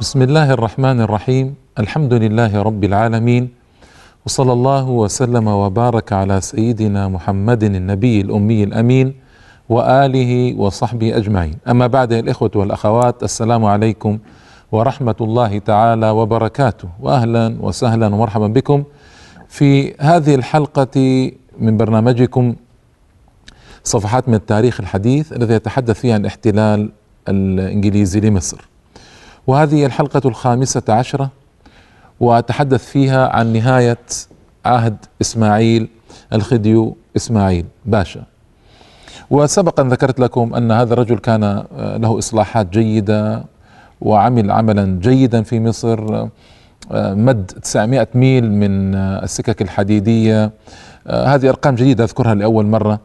بسم الله الرحمن الرحيم الحمد لله رب العالمين وصلى الله وسلم وبارك على سيدنا محمد النبي الامي الامين واله وصحبه اجمعين اما بعد الاخوه والاخوات السلام عليكم ورحمه الله تعالى وبركاته واهلا وسهلا ومرحبا بكم في هذه الحلقة من برنامجكم صفحات من التاريخ الحديث الذي يتحدث فيها عن الاحتلال الانجليزي لمصر وهذه الحلقة الخامسة عشرة وأتحدث فيها عن نهاية عهد إسماعيل الخديو إسماعيل باشا. وسبقا ذكرت لكم أن هذا الرجل كان له إصلاحات جيدة وعمل عملا جيدا في مصر مد 900 ميل من السكك الحديدية. هذه أرقام جديدة أذكرها لأول مرة.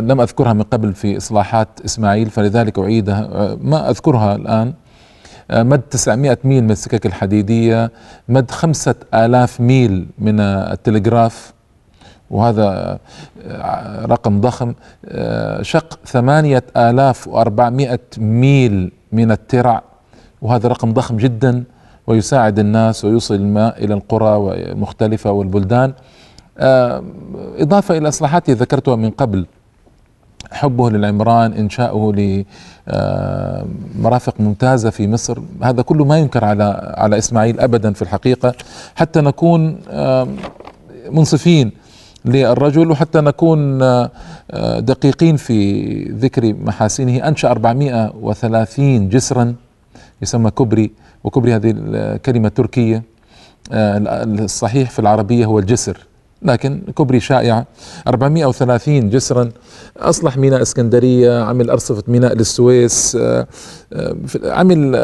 لم أذكرها من قبل في إصلاحات إسماعيل فلذلك أعيدها ما أذكرها الآن. مد 900 ميل من السكك الحديدية مد خمسة آلاف ميل من التلغراف. وهذا رقم ضخم. شق ثمانية آلاف وأربعمائة ميل من الترع. وهذا رقم ضخم جدا ويساعد الناس ويوصل الماء إلى القرى المختلفة والبلدان. إضافة إلى إصلاحات ذكرتها من قبل. حبه للعمران إنشاؤه لمرافق ممتازة في مصر. هذا كله ما ينكر على على إسماعيل ابدا في الحقيقة. حتى نكون منصفين للرجل وحتى نكون دقيقين في ذكر محاسنه. أنشأ 430 جسرا يسمى كبري وكبري هذه الكلمة تركية الصحيح في العربية هو الجسر. لكن كبري شائع. 430 جسرا. أصلح ميناء إسكندرية عمل أرصفة ميناء للسويس عمل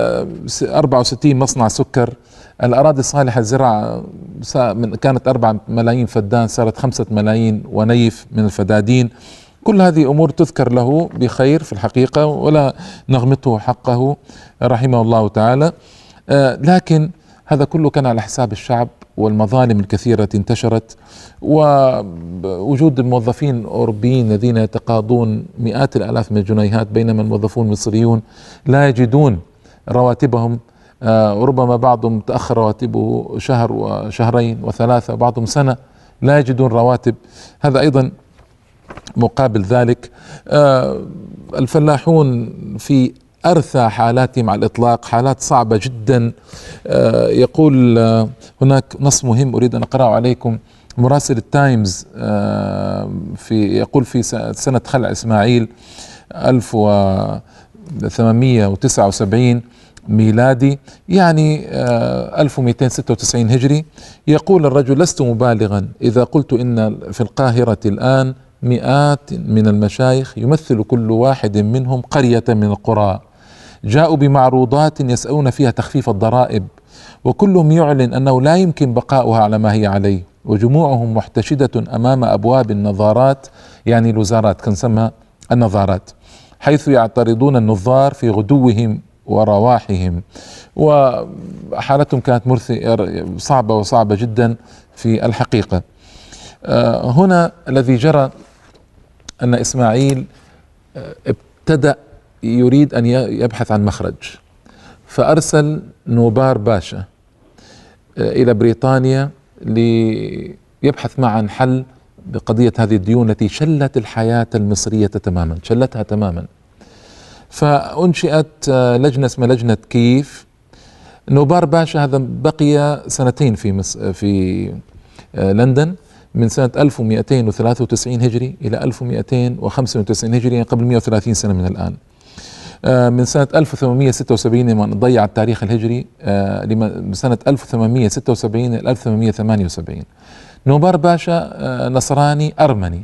64 مصنع سكر. الأراضي الصالحة الزراعة كانت 4 ملايين فدان صارت 5 ملايين ونيف من الفدادين. كل هذه أمور تذكر له بخير في الحقيقة ولا نغمطه حقه رحمه الله تعالى. لكن هذا كله كان على حساب الشعب. والمظالم الكثيرة انتشرت ووجود الموظفين الأوروبيين الذين يتقاضون مئات الآلاف من الجنيهات بينما الموظفون المصريون لا يجدون رواتبهم. وربما بعضهم تأخر رواتبه شهر وشهرين وثلاثة بعضهم سنة لا يجدون رواتب. هذا أيضا مقابل ذلك. الفلاحون في أرثى حالاتهم على الإطلاق حالات صعبة جدا. يقول هناك نص مهم أريد أن أقرأه عليكم. مراسل التايمز في يقول في سنة خلع إسماعيل 1879 ميلادي يعني 1296 هجري. يقول الرجل لست مبالغا. إذا قلت إن في القاهرة الآن مئات من المشايخ يمثل كل واحد منهم قرية من القرى. جاءوا بمعروضات يسألون فيها تخفيف الضرائب وكلهم يعلن أنه لا يمكن بقاؤها على ما هي عليه وجموعهم محتشدة أمام أبواب النظارات يعني الوزارات كنسمها النظارات حيث يعترضون النظار في غدوهم ورواحهم. وحالتهم كانت مرثية صعبة وصعبة جدا في الحقيقة. هنا الذي جرى أن إسماعيل ابتدأ يريد أن يبحث عن مخرج. فأرسل نوبار باشا إلى بريطانيا ليبحث معا عن حل بقضية هذه الديون التي شلت الحياة المصرية تماما شلتها تماما. فأنشئت لجنة اسمها لجنة كيف نوبار باشا هذا بقي سنتين في مصر في لندن من سنة 1293 هجري إلى 1295 هجري يعني قبل 130 سنة من الآن. من سنة 1876 لما ضيع التاريخ الهجري من سنة 1876 إلى 1878 نوبار باشا نصراني أرمني.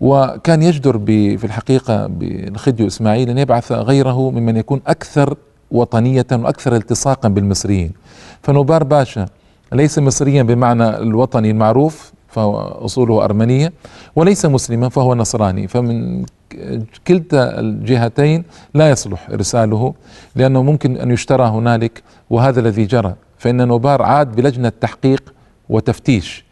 وكان يجدر في الحقيقة بالخديو إسماعيل أن يبعث غيره ممن يكون أكثر وطنية وأكثر التصاقا بالمصريين. فنوبار باشا ليس مصريا بمعنى الوطني المعروف فهو أصوله أرمنية وليس مسلما فهو نصراني. فمن كلتا الجهتين لا يصلح إرساله لأنه ممكن أن يشترى هنالك وهذا الذي جرى فإن نوبار عاد بلجنة تحقيق وتفتيش.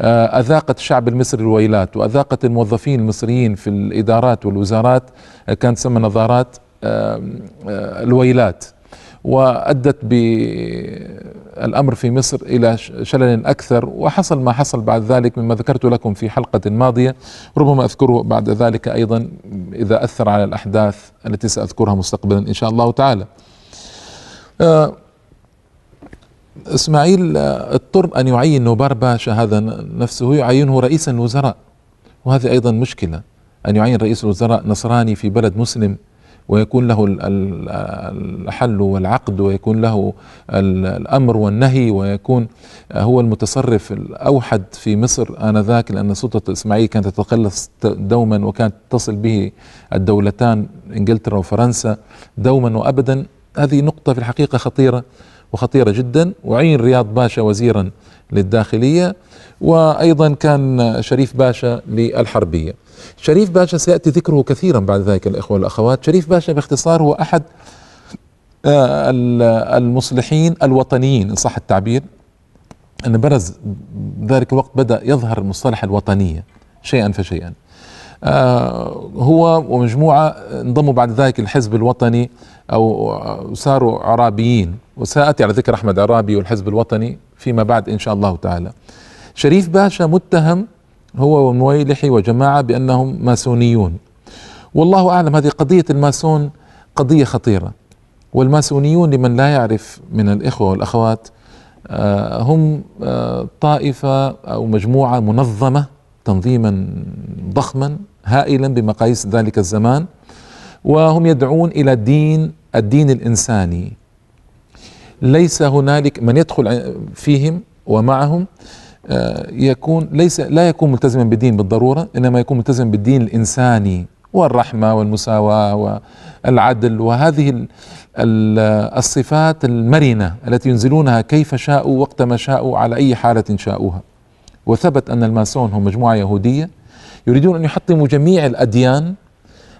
أذاقت الشعب المصري الويلات وأذاقت الموظفين المصريين في الإدارات والوزارات كانت تسمى نظارات الويلات. وأدت بالأمر في مصر إلى شلل أكثر وحصل ما حصل بعد ذلك مما ذكرت لكم في حلقة ماضية. ربما أذكره بعد ذلك أيضا إذا أثر على الأحداث التي سأذكرها مستقبلا إن شاء الله تعالى. آه، إسماعيل اضطر أن يعين نوبار باشا هذا نفسه يعينه رئيسا الوزراء. وهذه أيضا مشكلة أن يعين رئيس الوزراء نصراني في بلد مسلم. ويكون له الحل والعقد ويكون له الأمر والنهي ويكون هو المتصرف الأوحد في مصر آنذاك لأن سلطة إسماعيل كانت تتقلص دوما وكانت تصل به الدولتان إنجلترا وفرنسا دوما وابدا. هذه نقطة في الحقيقة خطيرة وخطيرة جدا. وعين رياض باشا وزيرا للداخلية. وأيضا كان شريف باشا للحربية. شريف باشا سيأتي ذكره كثيرا بعد ذلك الإخوة والأخوات. شريف باشا باختصار هو أحد آه، المصلحين الوطنيين إن صح التعبير أن برز ذلك الوقت بدأ يظهر مصطلح الوطنية شيئا فشيئا. آه، هو ومجموعة انضموا بعد ذلك الحزب الوطني أو صاروا عرابيين. وسأتي على ذكر أحمد عرابي والحزب الوطني فيما بعد إن شاء الله تعالى. شريف باشا متهم هو ومويلحي وجماعة بأنهم ماسونيون. والله أعلم هذه قضية الماسون قضية خطيرة. والماسونيون لمن لا يعرف من الإخوة والأخوات آه، هم آه، طائفة أو مجموعة منظمة تنظيما ضخما هائلا بمقاييس ذلك الزمان وهم يدعون إلى الدين الدين الإنساني. ليس هنالك من يدخل فيهم ومعهم يكون ليس لا يكون ملتزما بالدين بالضرورة إنما يكون ملتزما بالدين الإنساني والرحمة والمساواة والعدل وهذه الصفات المرنة التي ينزلونها كيف شاءوا وقت ما شاءوا على أي حالة شاءوها. وثبت أن الماسون هم مجموعة يهودية يريدون أن يحطموا جميع الأديان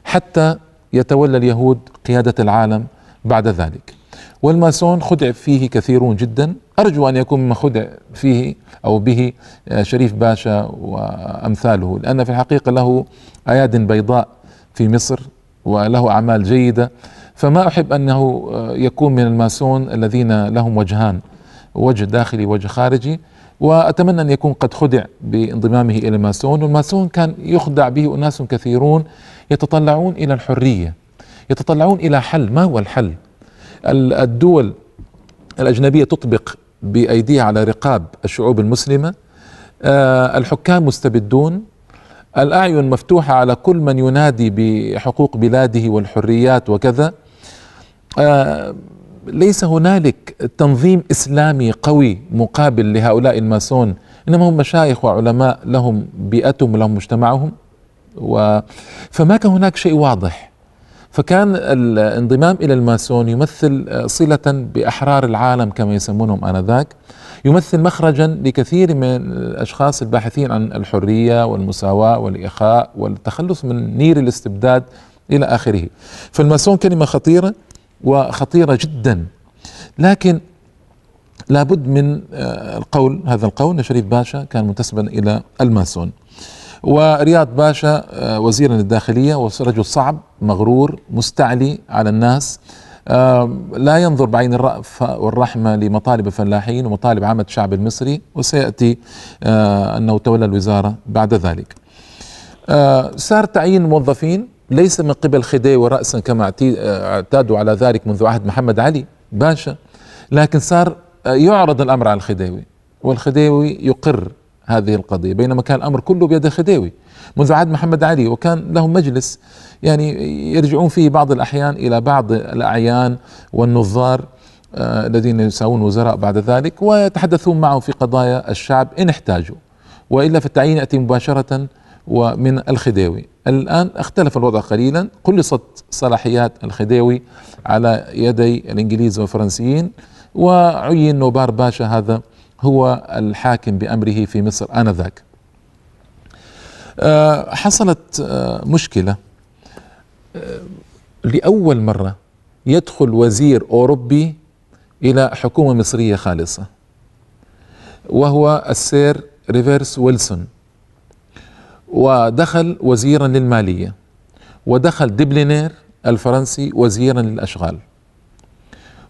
حتى يتولى اليهود قيادة العالم بعد ذلك. والماسون خدع فيه كثيرون جدا. أرجو أن يكون مما خدع فيه أو به آه، شريف باشا وأمثاله. لأن في الحقيقة له أياد بيضاء في مصر وله أعمال جيدة. فما أحب أنه آه، يكون من الماسون الذين لهم وجهان وجه داخلي وجه خارجي. وأتمنى أن يكون قد خدع بانضمامه إلى الماسون. والماسون كان يخدع به أناس كثيرون يتطلعون إلى الحرية يتطلعون إلى حل. ما هو الحل؟ الدول الأجنبية تطبق بأيديها على رقاب الشعوب المسلمة. آه، الحكام مستبدون. الأعين مفتوحة على كل من ينادي بحقوق بلاده والحريات وكذا. آه، ليس هنالك تنظيم إسلامي قوي مقابل لهؤلاء الماسون. إنما هم مشايخ وعلماء لهم بيئتهم ولهم مجتمعهم. و فما كان هناك شيء واضح. فكان الانضمام إلى الماسون يمثل صلة بأحرار العالم كما يسمونهم آنذاك. يمثل مخرجا لكثير من الأشخاص الباحثين عن الحرية والمساواة والاخاء والتخلص من نير الاستبداد إلى آخره. فالماسون كلمة خطيرة وخطيرة جدا. لكن لابد من آه، القول هذا القول شريف باشا كان منتسبا إلى الماسون. ورياض باشا آه، وزيرا للداخليه ورجل صعب مغرور مستعلي على الناس. لا ينظر بعين الرأفة والرحمة لمطالب الفلاحين ومطالب عامة الشعب المصري وسيأتي آه، أنه تولى الوزارة بعد ذلك. صار تعيين موظفين ليس من قبل خديوي رأسا كما اعتادوا على ذلك منذ عهد محمد علي باشا لكن صار يعرض الأمر على الخديوي والخديوي يقر هذه القضية بينما كان الأمر كله بيد الخديوي منذ عهد محمد علي وكان لهم مجلس يعني يرجعون فيه بعض الأحيان إلى بعض الأعيان والنظار آه، الذين يساوون وزراء بعد ذلك ويتحدثون معه في قضايا الشعب إن احتاجوا وإلا فالتعيين يأتي مباشرة ومن الخديوي. الآن اختلف الوضع قليلا قلصت صلاحيات الخديوي على يدي الإنجليز والفرنسيين وعين نوبار باشا هذا هو الحاكم بأمره في مصر آنذاك. آه، حصلت آه، مشكلة آه، لأول مرة يدخل وزير أوروبي إلى حكومة مصرية خالصة وهو السير ريفرس ويلسون ودخل وزيرا للمالية ودخل دبلينير الفرنسي وزيرا للأشغال.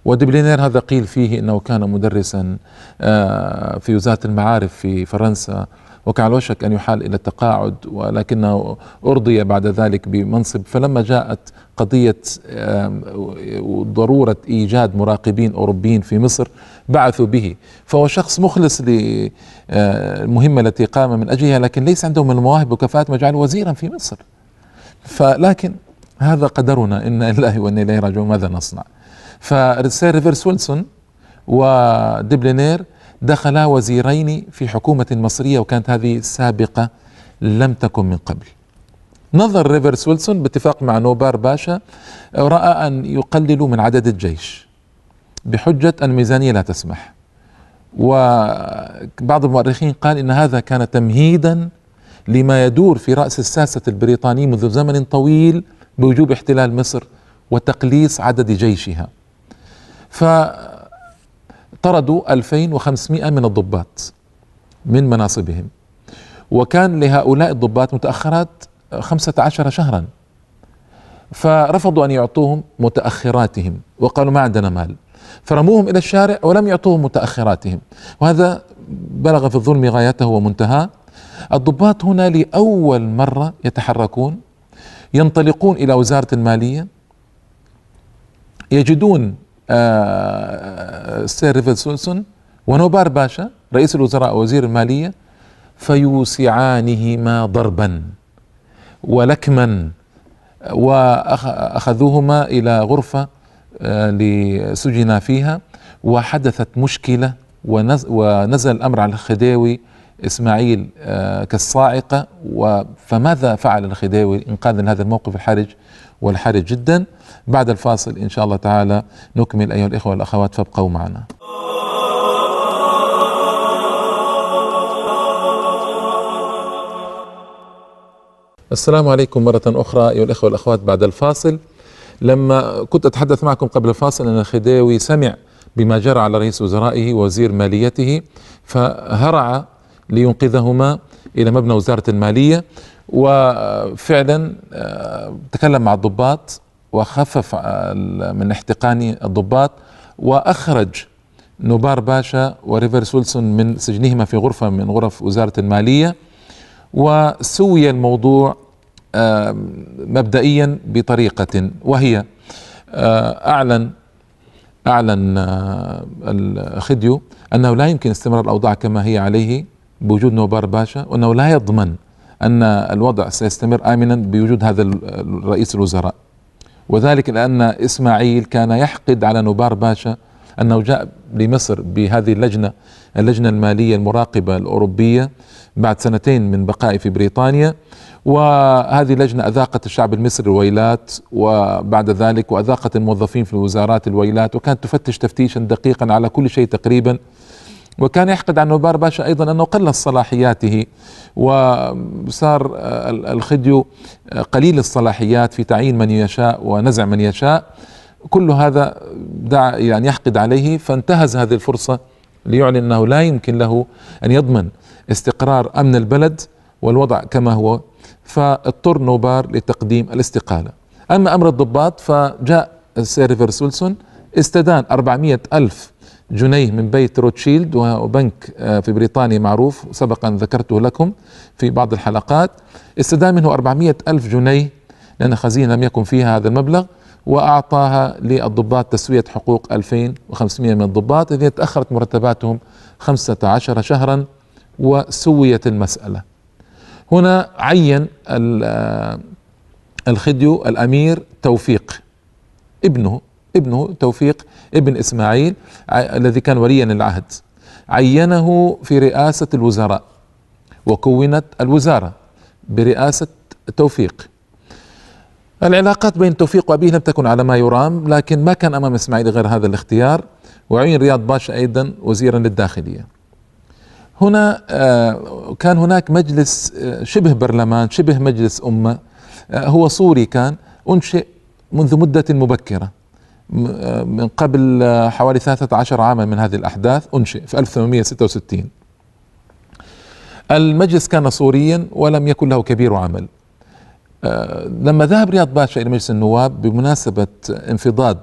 ودبلينير هذا قيل فيه إنه كان مدرسا آه، في وزارة المعارف في فرنسا وكان على وشك أن يحال إلى التقاعد ولكنه أرضي بعد ذلك بمنصب. فلما جاءت قضية ضروره إيجاد مراقبين أوروبيين في مصر بعثوا به. فهو شخص مخلص للمهمه التي قام من أجلها لكن ليس عنده من المواهب وكفاءات ما جعله وزيرا في مصر. فلكن هذا قدرنا إنا لله وإنا إليه راجعون. ماذا نصنع؟ فسير ريفرس ويلسون ودبلينير دخلا وزيرين في حكومة مصرية وكانت هذه سابقة لم تكن من قبل. نظر ريفرس ويلسون باتفاق مع نوبار باشا رأى أن يقللوا من عدد الجيش بحجة أن الميزانية لا تسمح. وبعض المؤرخين قال إن هذا كان تمهيدا لما يدور في رأس الساسة البريطاني منذ زمن طويل بوجوب احتلال مصر وتقليص عدد جيشها. فطردوا 2500 من الضباط من مناصبهم. وكان لهؤلاء الضباط متأخرات 15 شهرا. فرفضوا أن يعطوهم متأخراتهم وقالوا ما عندنا مال. فرموهم إلى الشارع ولم يعطوهم متأخراتهم. وهذا بلغ في الظلم غايته ومنتهى. الضباط هنا لأول مرة يتحركون ينطلقون إلى وزارة المالية يجدون آه، السير ريفل سولسون ونوبار باشا رئيس الوزراء وزير المالية فيوسعانهما ضربا ولكما واخذوهما إلى غرفة آه، لسجنا فيها وحدثت مشكلة ونزل الأمر على الخديوي إسماعيل آه، كالصاعقة فماذا فعل الخديوي؟ انقاذا لهذا الموقف الحرج والحرج جدا. بعد الفاصل إن شاء الله تعالى نكمل أيها الإخوة والأخوات فابقوا معنا. السلام عليكم مرة أخرى أيها الأخوة والأخوات بعد الفاصل. لما كنت أتحدث معكم قبل الفاصل أن الخديوي سمع بما جرى على رئيس وزرائه ووزير ماليته فهرع لينقذهما إلى مبنى وزارة المالية وفعلا آه، تكلم مع الضباط وخفف من احتقان الضباط وأخرج نوبار باشا وريفرس ويلسون من سجنهما في غرفة من غرف وزارة المالية وسوي الموضوع مبدئيا بطريقة وهي آه، أعلن أعلن آه، الخديو أنه لا يمكن استمرار الأوضاع كما هي عليه بوجود نوبار باشا وأنه لا يضمن أن الوضع سيستمر آمنا بوجود هذا رئيس الوزراء. وذلك لأن إسماعيل كان يحقد على نوبار باشا أنه جاء لمصر بهذه اللجنة اللجنة المالية المراقبة الأوروبية بعد سنتين من بقائي في بريطانيا. وهذه اللجنة أذاقت الشعب المصري الويلات وبعد ذلك وأذاقت الموظفين في الوزارات الويلات وكانت تفتش تفتيشا دقيقا على كل شيء تقريبا. وكان يحقد عن نوبار باشا أيضا أنه قلص صلاحياته وصار الخديو قليل الصلاحيات في تعيين من يشاء ونزع من يشاء. كل هذا دع يعني يحقد عليه فانتهز هذه الفرصة ليعلن أنه لا يمكن له أن يضمن استقرار أمن البلد والوضع كما هو. فاضطر نوبار لتقديم الاستقالة. أما أمر الضباط فجاء السير ريفرس استدان 400 ألف جنيه من بيت روتشيلد وبنك آه، في بريطانيا معروف سبقا ذكرته لكم في بعض الحلقات. استدان منه 400 ألف جنيه لأن خزينة لم يكن فيها هذا المبلغ وأعطاها للضباط تسوية حقوق 2500 من الضباط الذين تأخرت مرتباتهم 15 شهرا وسويت المسألة. هنا عين الخديو الأمير توفيق ابنه. ابنه توفيق ابن إسماعيل الذي كان وليا للعهد. عينه في رئاسة الوزراء وكونت الوزارة برئاسة توفيق. العلاقات بين توفيق وأبيه لم تكن على ما يرام لكن ما كان أمام إسماعيل غير هذا الاختيار وعين رياض باشا أيضا وزيرا للداخلية. هنا آه، كان هناك مجلس آه، شبه برلمان شبه مجلس أمة آه، هو صوري كان أنشئ منذ مدة مبكرة. من قبل حوالي 13 عاما من هذه الأحداث أنشئ في 1866 المجلس كان صوريا ولم يكن له كبير عمل. لما ذهب رياض باشا إلى مجلس النواب بمناسبة انفضاد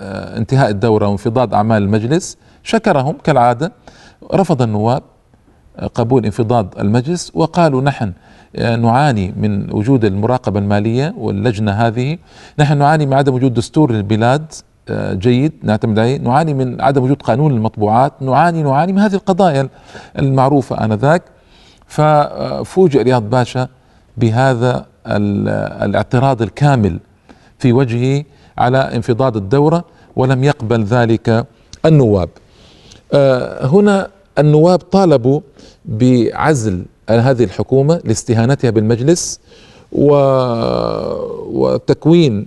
انتهاء الدورة وانفضاض أعمال المجلس شكرهم كالعادة رفض النواب قبول انفضاض المجلس وقالوا نحن نعاني من وجود المراقبة المالية واللجنة هذه. نحن نعاني من عدم وجود دستور للبلاد آه، جيد نعتمد عليه. نعاني من عدم وجود قانون للمطبوعات. نعاني نعاني من هذه القضايا المعروفة آنذاك. ففوجئ رياض باشا بهذا الاعتراض الكامل في وجهه على انفضاض الدورة ولم يقبل ذلك النواب. آه، هنا النواب طالبوا بعزل هذه الحكومة لاستهانتها بالمجلس و... وتكوين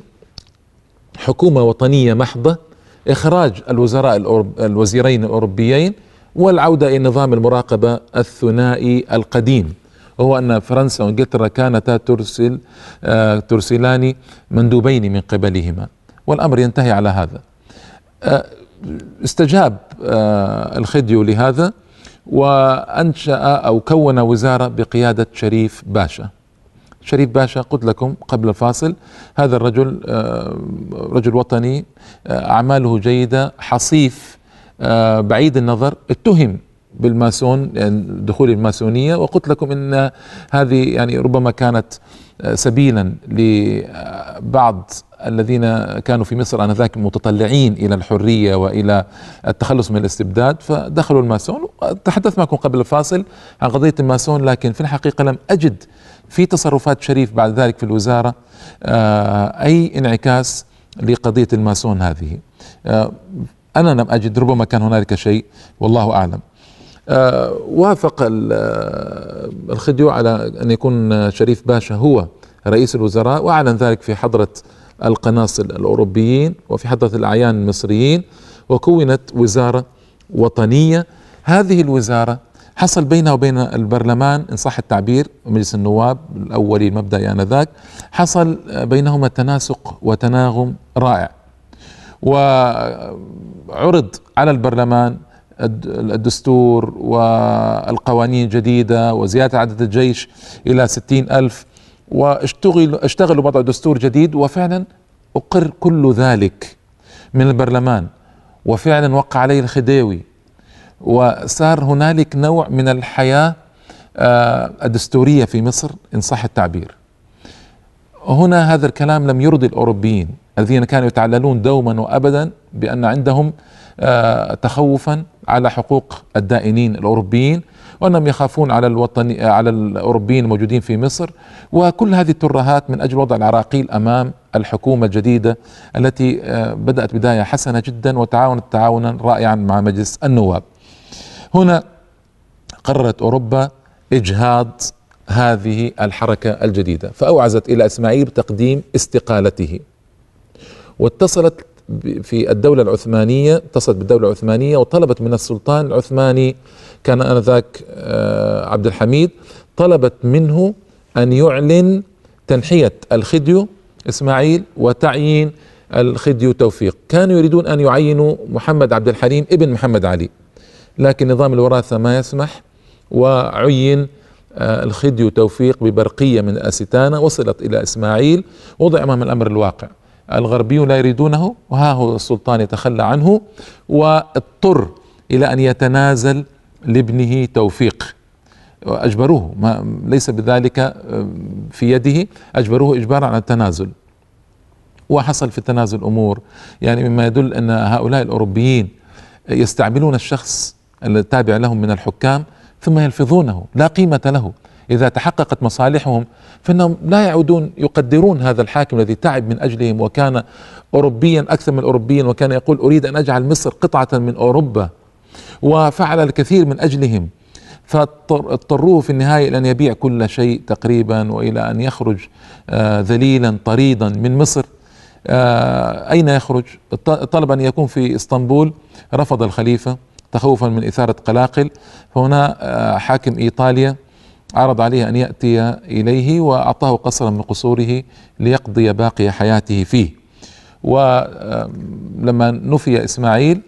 حكومة وطنية محضة إخراج الوزراء الأوروب... الوزيرين الأوروبيين والعودة إلى نظام المراقبة الثنائي القديم. وهو أن فرنسا وإنجلترا كانتا ترسل آه ترسلان مندوبين من قبلهما والأمر ينتهي على هذا. آه استجاب آه الخديو لهذا. وأنشأ أو كون وزارة بقيادة شريف باشا. شريف باشا قلت لكم قبل الفاصل هذا الرجل آه، رجل وطني آه، أعماله جيدة حصيف آه، بعيد النظر اتهم بالماسون يعني دخول الماسونية وقلت لكم إن هذه يعني ربما كانت سبيلا لبعض الذين كانوا في مصر آنذاك متطلعين إلى الحرية وإلى التخلص من الاستبداد فدخلوا الماسون. تحدثت معكم قبل الفاصل عن قضية الماسون لكن في الحقيقة لم أجد في تصرفات شريف بعد ذلك في الوزارة آه، أي انعكاس لقضية الماسون هذه. آه، أنا لم أجد ربما كان هنالك شيء والله أعلم. آه، وافق الخديو على أن يكون شريف باشا هو رئيس الوزراء وأعلن ذلك في حضرة القناصل الأوروبيين وفي حضرة الأعيان المصريين وكونت وزارة وطنية. هذه الوزارة حصل بينها وبين البرلمان إن صح التعبير مجلس النواب الاولي المبدئي آنذاك حصل بينهما تناسق وتناغم رائع. وعرض على البرلمان الدستور والقوانين الجديدة وزيادة عدد الجيش إلى ستين ألف واشتغلوا اشتغلوا وضع دستور جديد وفعلا أقر كل ذلك من البرلمان. وفعلا وقع عليه الخديوي. وصار هنالك نوع من الحياة آه، الدستورية في مصر إن صح التعبير. هنا هذا الكلام لم يرضي الأوروبيين الذين كانوا يتعللون دوما وأبدا بأن عندهم آه، تخوفا على حقوق الدائنين الأوروبيين. وأنهم يخافون على الوطن على الأوروبيين الموجودين في مصر وكل هذه الترهات من أجل وضع العراقيل أمام الحكومة الجديدة التي آه، بدأت بداية حسنة جدا وتعاونت تعاونا رائعا مع مجلس النواب. هنا قررت أوروبا إجهاض هذه الحركة الجديدة فأوعزت إلى إسماعيل بتقديم استقالته واتصلت في الدولة العثمانية اتصلت بالدولة العثمانية وطلبت من السلطان العثماني كان آنذاك آه، عبد الحميد طلبت منه أن يعلن تنحية الخديو إسماعيل وتعيين الخديو توفيق. كانوا يريدون أن يعينوا محمد عبد الحليم ابن محمد علي لكن نظام الوراثة ما يسمح وعين آه، الخديو توفيق ببرقية من أستانة وصلت إلى إسماعيل وضع أمام الأمر الواقع. الغربيون لا يريدونه وها هو السلطان يتخلى عنه واضطر إلى أن يتنازل لابنه توفيق. أجبروه ما ليس بذلك آه، في يده أجبروه إجبارا على التنازل. وحصل في التنازل أمور. يعني مما يدل أن هؤلاء الأوروبيين يستعملون الشخص التابع لهم من الحكام ثم يلفظونه لا قيمة له. إذا تحققت مصالحهم فإنهم لا يعودون يقدرون هذا الحاكم الذي تعب من أجلهم وكان اوروبيا أكثر من اوروبيا وكان يقول أريد أن أجعل مصر قطعة من أوروبا وفعل الكثير من أجلهم فاضطروه في النهاية إلى أن يبيع كل شيء تقريبا وإلى أن يخرج آه، ذليلا طريدا من مصر. آه، أين يخرج؟ طلب أن يكون في إسطنبول. رفض الخليفة تخوفا من إثارة قلاقل. فهنا آه، حاكم إيطاليا عرض عليه أن يأتي إليه وأعطاه قصرا من قصوره ليقضي باقي حياته فيه. ولما نفي إسماعيل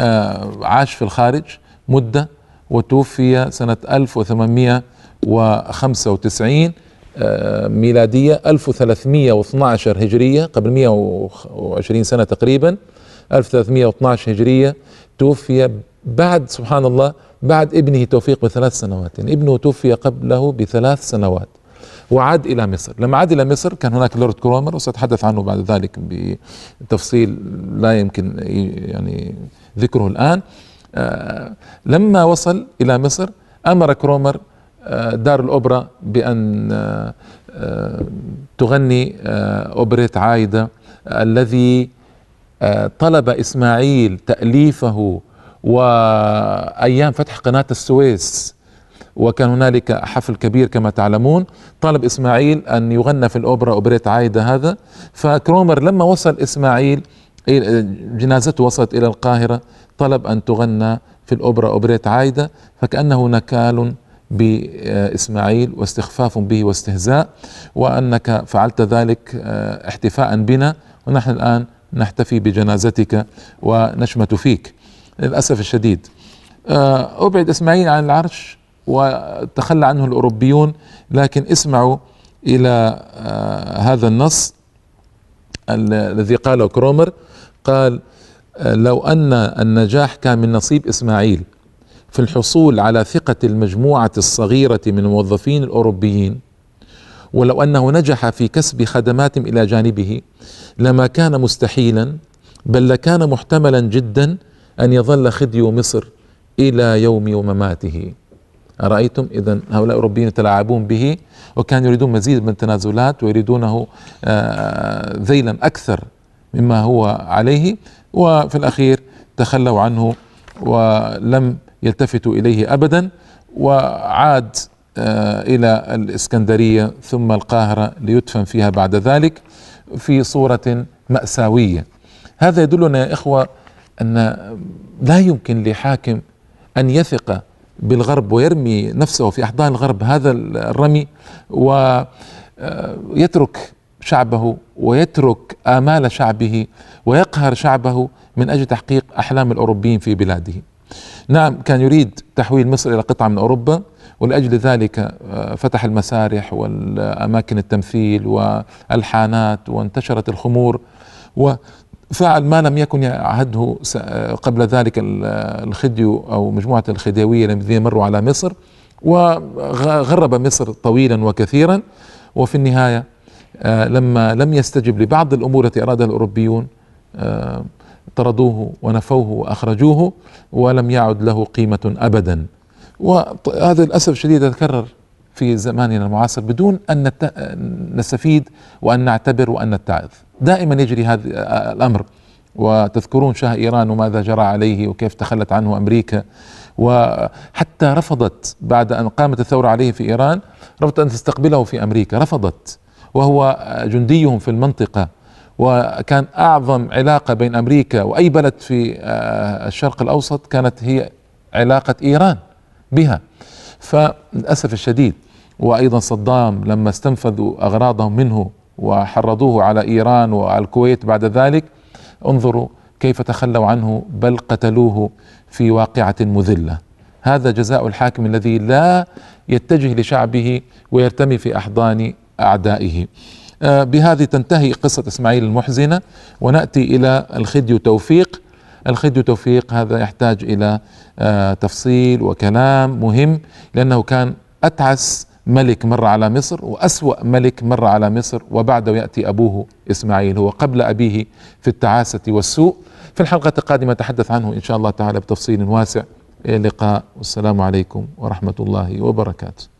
آه، عاش في الخارج مدة وتوفي سنة 1895 آه، ميلادية 1312 هجرية قبل 120 سنة تقريبا 1312 هجرية توفي بعد سبحان الله بعد ابنه توفيق بثلاث سنوات يعني ابنه توفي قبله بثلاث سنوات وعاد إلى مصر. لما عاد إلى مصر كان هناك لورد كرومر وساتحدث عنه بعد ذلك بتفصيل لا يمكن يعني ذكره الآن. آه لما وصل إلى مصر أمر كرومر آه دار الأوبرا بأن آه تغني اوبريت عايدة الذي طلب إسماعيل تأليفه وأيام فتح قناة السويس وكان هنالك حفل كبير كما تعلمون. طلب إسماعيل أن يغنى في الأوبرا أوبريت عايدة هذا. فكرومر لما وصل إسماعيل جنازته وصلت إلى القاهرة طلب أن تغنى في الأوبرا أوبريت عايدة. فكأنه نكال بإسماعيل واستخفاف به واستهزاء وأنك فعلت ذلك آه، احتفاء بنا. ونحن الآن نحتفي بجنازتك ونشمت فيك. للأسف الشديد. آه، أبعد إسماعيل عن العرش وتخلى عنه الأوروبيون لكن اسمعوا إلى آه، هذا النص الذي قاله كرومر. قال آه، لو أن النجاح كان من نصيب إسماعيل في الحصول على ثقة المجموعة الصغيرة من الموظفين الأوروبيين ولو أنه نجح في كسب خدماتهم إلى جانبه لما كان مستحيلا بل لكان محتملا جدا أن يظل خديو مصر إلى يوم مماته. أرأيتم؟ إذا هؤلاء الأوروبيين يتلاعبون به وكانوا يريدون مزيد من التنازلات ويريدونه آه، ذيلا أكثر مما هو عليه وفي الأخير تخلوا عنه ولم يلتفتوا إليه أبدا وعاد آه، إلى الإسكندرية ثم القاهرة ليدفن فيها بعد ذلك في صورة مأساوية. هذا يدلنا يا إخوة أن لا يمكن لحاكم أن يثق بالغرب ويرمي نفسه في أحضان الغرب هذا الرمي ويترك آه، شعبه ويترك آمال شعبه ويقهر شعبه من أجل تحقيق أحلام الأوروبيين في بلاده. نعم كان يريد تحويل مصر إلى قطعة من أوروبا ولأجل ذلك آه، فتح المسارح والأماكن التمثيل والحانات وانتشرت الخمور و فعل ما لم يكن يعهده قبل ذلك الخديو أو مجموعة الخديوية الذين مروا على مصر وغرب مصر طويلا وكثيرا. وفي النهاية آه، لما لم يستجب لبعض الأمور التي أرادها الأوروبيون آه، طردوه ونفوه وأخرجوه ولم يعد له قيمة ابدا. وهذا للأسف الشديد يتكرر في زماننا المعاصر بدون أن نستفيد وأن نعتبر وأن نتعظ. دائما يجري هذا الأمر. وتذكرون شاه إيران وماذا جرى عليه وكيف تخلت عنه أمريكا. وحتى رفضت بعد أن قامت الثورة عليه في إيران رفضت أن تستقبله في أمريكا. رفضت. وهو جنديهم في المنطقة. وكان أعظم علاقة بين أمريكا وأي بلد في آه، الشرق الأوسط كانت هي علاقة إيران بها. فللأسف الشديد وأيضا صدام لما استنفذوا أغراضهم منه وحرضوه على إيران وعلى الكويت بعد ذلك انظروا كيف تخلوا عنه بل قتلوه في واقعة مذلة. هذا جزاء الحاكم الذي لا يتجه لشعبه ويرتمي في أحضان أعدائه. آه، بهذه تنتهي قصة إسماعيل المحزنة ونأتي إلى الخديو توفيق. الخديو توفيق هذا يحتاج إلى آه، تفصيل وكلام مهم لأنه كان أتعس ملك مر على مصر وأسوأ ملك مر على مصر وبعده يأتي أبوه إسماعيل هو قبل أبيه في التعاسة والسوء. في الحلقة القادمة نتحدث عنه إن شاء الله تعالى بتفصيل واسع. إلى اللقاء والسلام عليكم ورحمة الله وبركاته.